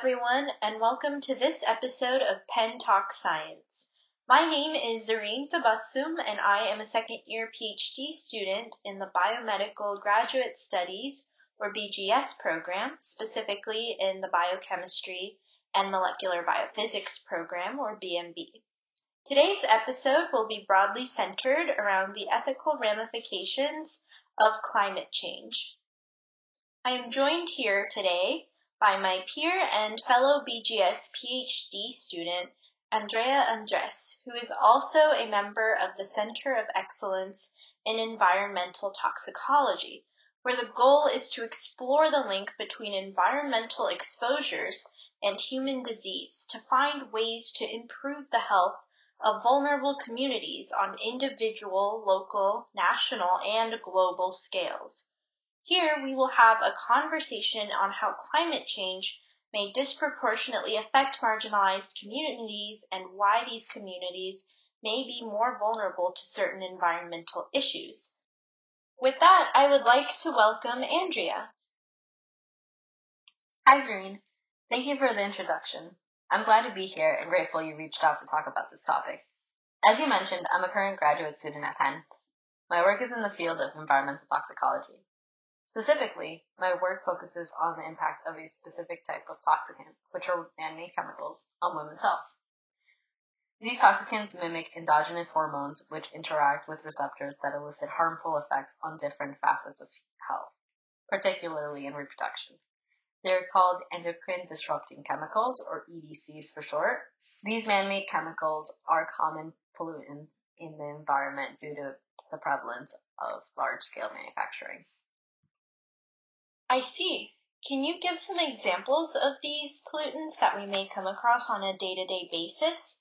everyone, and welcome to this episode of Penn Talk Science. My name is Zareen Tabassum, and I am a second year PhD student in the Biomedical Graduate Studies, or BGS program, specifically in the Biochemistry and Molecular Biophysics program, or BMB. Today's episode will be broadly centered around the ethical ramifications of climate change. I am joined here today by my peer and fellow BGS PhD student, Andrea Andres, who is also a member of the Center of Excellence in Environmental Toxicology, where the goal is to explore the link between environmental exposures and human disease to find ways to improve the health of vulnerable communities on individual, local, national, and global scales. Here we will have a conversation on how climate change may disproportionately affect marginalized communities and why these communities may be more vulnerable to certain environmental issues. With that, I would like to welcome Andrea. Hi, Zareen. Thank you for the introduction. I'm glad to be here and grateful you reached out to talk about this topic. As you mentioned, I'm a current graduate student at Penn. My work is in the field of environmental toxicology. Specifically, my work focuses on the impact of a specific type of toxicant, which are man-made chemicals, on women's health. These toxicants mimic endogenous hormones which interact with receptors that elicit harmful effects on different facets of health, particularly in reproduction. They're called endocrine disrupting chemicals, or EDCs for short. These man-made chemicals are common pollutants in the environment due to the prevalence of large-scale manufacturing. I see. Can you give some examples of these pollutants that we may come across on a day-to-day basis?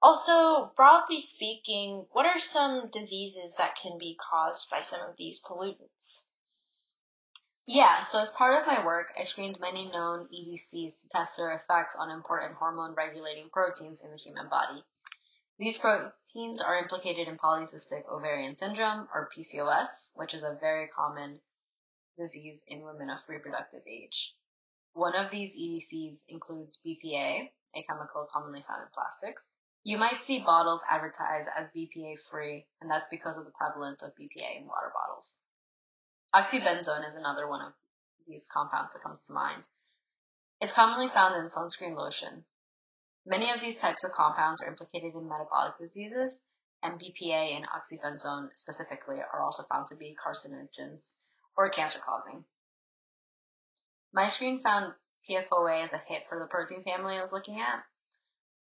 Also, broadly speaking, what are some diseases that can be caused by some of these pollutants? Yeah, so as part of my work, I screened many known EDCs to test their effects on important hormone regulating proteins in the human body. These proteins are implicated in polycystic ovarian syndrome, or PCOS, which is a very common disease in women of reproductive age. One of these EDCs includes BPA, a chemical commonly found in plastics. You might see bottles advertised as BPA free, and that's because of the prevalence of BPA in water bottles. Oxybenzone is another one of these compounds that comes to mind. It's commonly found in sunscreen lotion. Many of these types of compounds are implicated in metabolic diseases, and BPA and oxybenzone specifically are also found to be carcinogens or cancer causing. My screen found PFOA as a hit for the protein family I was looking at.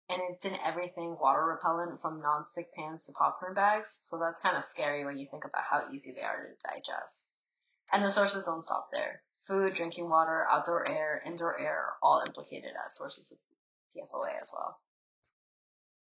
And it's in everything water repellent from non-stick pans to popcorn bags. So that's kind of scary when you think about how easy they are to digest. And the sources don't stop there. Food, drinking water, outdoor air, indoor air, are all implicated as sources of PFOA as well.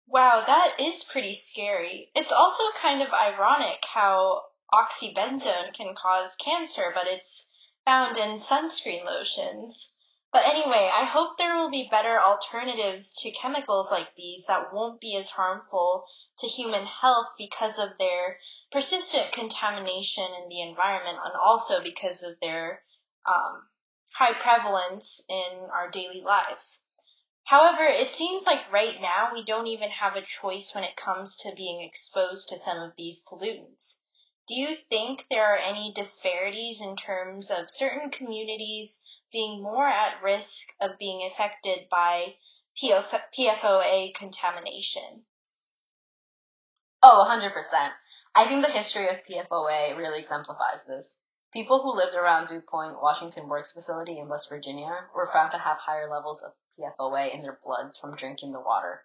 Wow, that is pretty scary. It's also kind of ironic how oxybenzone can cause cancer, but it's found in sunscreen lotions. But anyway, I hope there will be better alternatives to chemicals like these that won't be as harmful to human health because of their persistent contamination in the environment and also because of their um, high prevalence in our daily lives. However, it seems like right now we don't even have a choice when it comes to being exposed to some of these pollutants. Do you think there are any disparities in terms of certain communities being more at risk of being affected by PFOA contamination? Oh, 100%. I think the history of PFOA really exemplifies this. People who lived around DuPont Washington Works facility in West Virginia were found to have higher levels of PFOA in their bloods from drinking the water.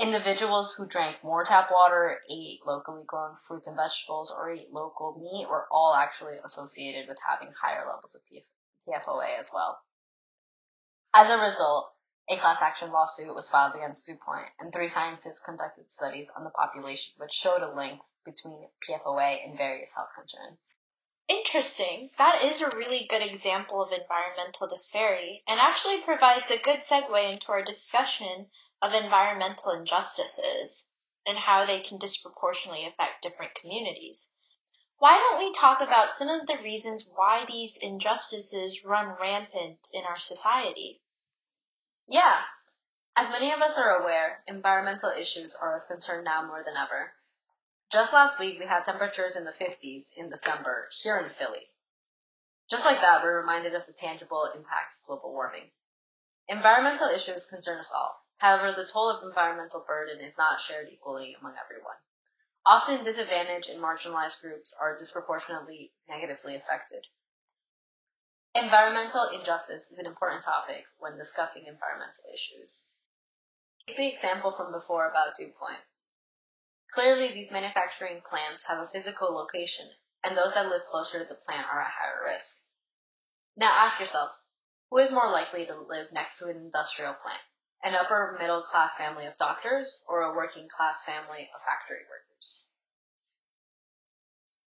Individuals who drank more tap water, ate locally grown fruits and vegetables, or ate local meat were all actually associated with having higher levels of PFOA as well. As a result, a class action lawsuit was filed against DuPont, and three scientists conducted studies on the population which showed a link between PFOA and various health concerns. Interesting. That is a really good example of environmental disparity and actually provides a good segue into our discussion of environmental injustices and how they can disproportionately affect different communities. Why don't we talk about some of the reasons why these injustices run rampant in our society? Yeah. As many of us are aware, environmental issues are of concern now more than ever. Just last week, we had temperatures in the 50s in December here in Philly. Just like that, we're reminded of the tangible impact of global warming. Environmental issues concern us all. However, the toll of environmental burden is not shared equally among everyone. Often disadvantaged and marginalized groups are disproportionately negatively affected. Environmental injustice is an important topic when discussing environmental issues. Take the example from before about DuPont. Clearly, these manufacturing plants have a physical location, and those that live closer to the plant are at higher risk. Now ask yourself, who is more likely to live next to an industrial plant? An upper middle class family of doctors or a working class family of factory workers?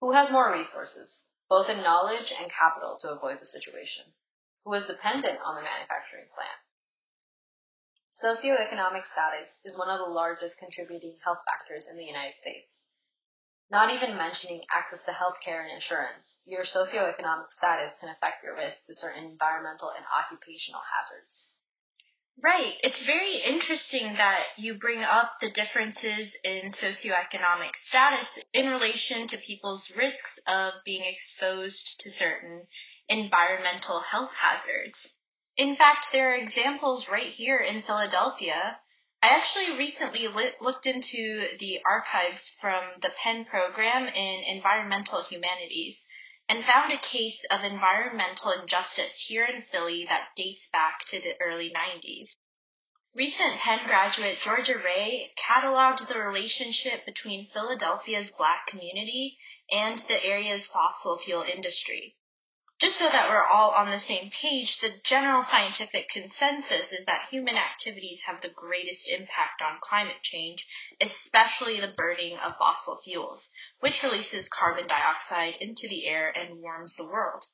Who has more resources, both in knowledge and capital to avoid the situation? Who is dependent on the manufacturing plant? Socioeconomic status is one of the largest contributing health factors in the United States. Not even mentioning access to healthcare and insurance, your socioeconomic status can affect your risk to certain environmental and occupational hazards. Right. It's very interesting that you bring up the differences in socioeconomic status in relation to people's risks of being exposed to certain environmental health hazards. In fact, there are examples right here in Philadelphia. I actually recently looked into the archives from the Penn program in environmental humanities and found a case of environmental injustice here in Philly that dates back to the early 90s. Recent Penn graduate Georgia Ray cataloged the relationship between Philadelphia's black community and the area's fossil fuel industry just so that we're all on the same page, the general scientific consensus is that human activities have the greatest impact on climate change, especially the burning of fossil fuels, which releases carbon dioxide into the air and warms the world.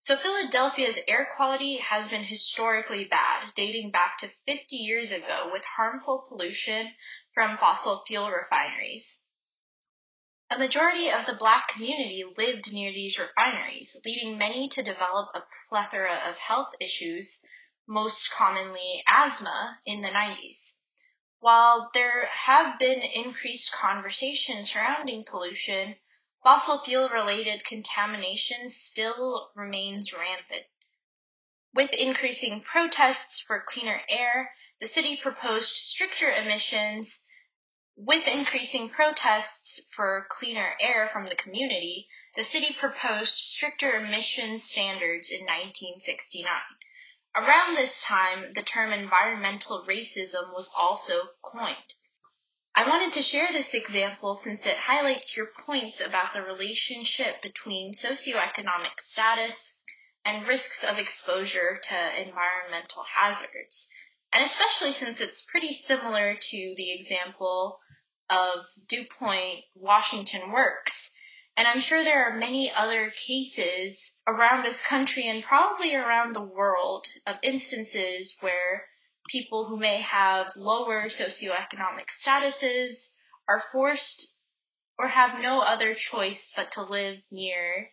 So Philadelphia's air quality has been historically bad, dating back to 50 years ago with harmful pollution from fossil fuel refineries. A majority of the black community lived near these refineries, leading many to develop a plethora of health issues, most commonly asthma, in the 90s. While there have been increased conversation surrounding pollution, fossil fuel related contamination still remains rampant. With increasing protests for cleaner air, the city proposed stricter emissions with increasing protests for cleaner air from the community, the city proposed stricter emissions standards in 1969. Around this time, the term environmental racism was also coined. I wanted to share this example since it highlights your points about the relationship between socioeconomic status and risks of exposure to environmental hazards. And especially since it's pretty similar to the example of Dew Point Washington Works. And I'm sure there are many other cases around this country and probably around the world of instances where people who may have lower socioeconomic statuses are forced or have no other choice but to live near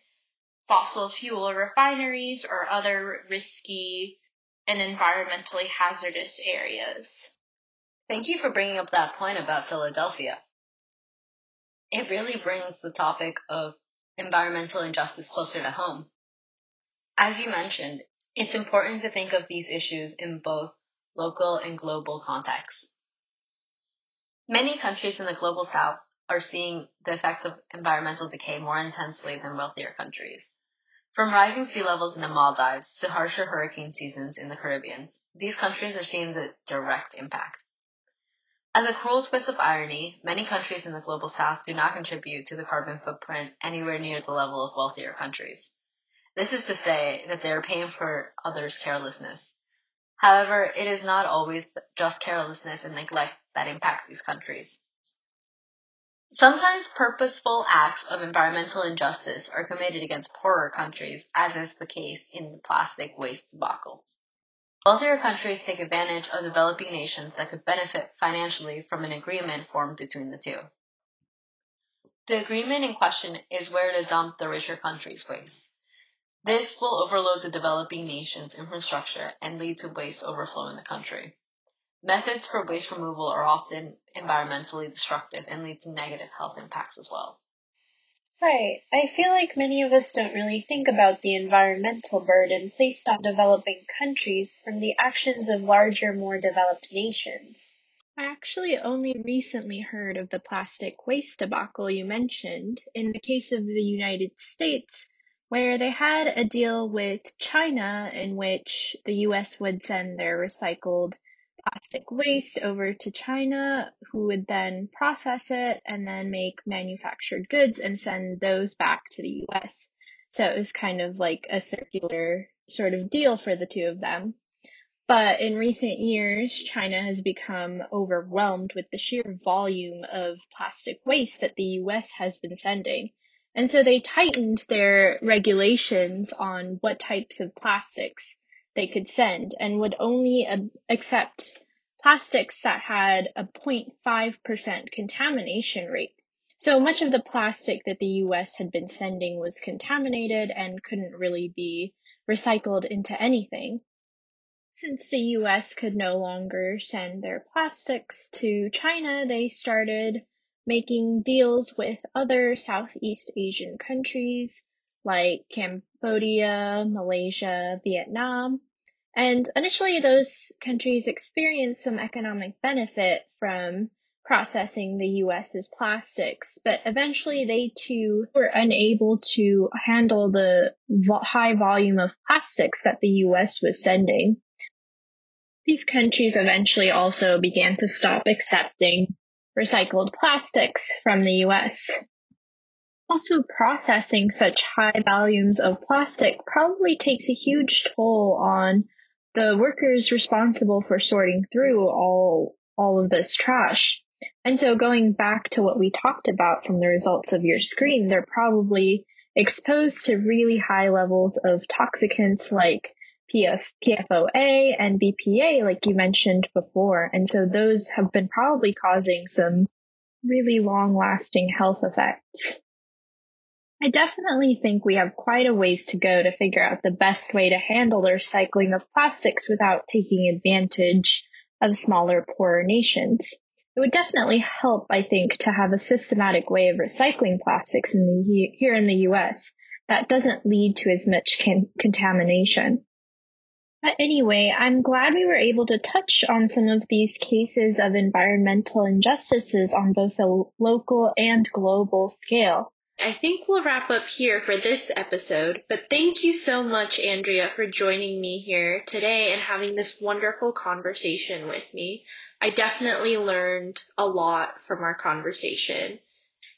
fossil fuel refineries or other risky and environmentally hazardous areas. Thank you for bringing up that point about Philadelphia. It really brings the topic of environmental injustice closer to home. As you mentioned, it's important to think of these issues in both local and global contexts. Many countries in the global south are seeing the effects of environmental decay more intensely than wealthier countries. From rising sea levels in the Maldives to harsher hurricane seasons in the Caribbean, these countries are seeing the direct impact. As a cruel twist of irony, many countries in the global south do not contribute to the carbon footprint anywhere near the level of wealthier countries. This is to say that they are paying for others' carelessness. However, it is not always just carelessness and neglect that impacts these countries. Sometimes purposeful acts of environmental injustice are committed against poorer countries, as is the case in the plastic waste debacle. Wealthier countries take advantage of developing nations that could benefit financially from an agreement formed between the two. The agreement in question is where to dump the richer countries' waste. This will overload the developing nation's infrastructure and lead to waste overflow in the country. Methods for waste removal are often environmentally destructive and lead to negative health impacts as well. Right. I feel like many of us don't really think about the environmental burden placed on developing countries from the actions of larger, more developed nations. I actually only recently heard of the plastic waste debacle you mentioned in the case of the United States, where they had a deal with China in which the US would send their recycled plastic waste over to China, who would then process it and then make manufactured goods and send those back to the US. So it was kind of like a circular sort of deal for the two of them. But in recent years, China has become overwhelmed with the sheer volume of plastic waste that the US has been sending. And so they tightened their regulations on what types of plastics they could send and would only uh, accept plastics that had a 0.5% contamination rate. So much of the plastic that the US had been sending was contaminated and couldn't really be recycled into anything. Since the US could no longer send their plastics to China, they started making deals with other Southeast Asian countries like Cambodia, Malaysia, Vietnam. And initially, those countries experienced some economic benefit from processing the US's plastics, but eventually they too were unable to handle the vo- high volume of plastics that the US was sending. These countries eventually also began to stop accepting recycled plastics from the US. Also, processing such high volumes of plastic probably takes a huge toll on the workers responsible for sorting through all all of this trash. And so going back to what we talked about from the results of your screen, they're probably exposed to really high levels of toxicants like PF, PFOA and BPA, like you mentioned before. And so those have been probably causing some really long lasting health effects. I definitely think we have quite a ways to go to figure out the best way to handle the recycling of plastics without taking advantage of smaller, poorer nations. It would definitely help, I think, to have a systematic way of recycling plastics in the here in the US that doesn't lead to as much can- contamination. But anyway, I'm glad we were able to touch on some of these cases of environmental injustices on both a local and global scale. I think we'll wrap up here for this episode, but thank you so much, Andrea, for joining me here today and having this wonderful conversation with me. I definitely learned a lot from our conversation.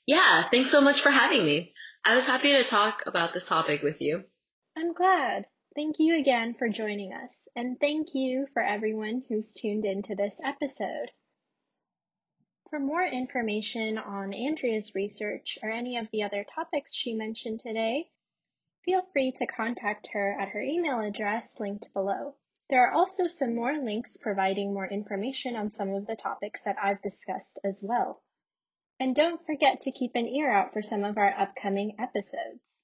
Yeah, thanks so much for having me. I was happy to talk about this topic with you. I'm glad. Thank you again for joining us, and thank you for everyone who's tuned into this episode. For more information on Andrea's research or any of the other topics she mentioned today, feel free to contact her at her email address linked below. There are also some more links providing more information on some of the topics that I've discussed as well. And don't forget to keep an ear out for some of our upcoming episodes.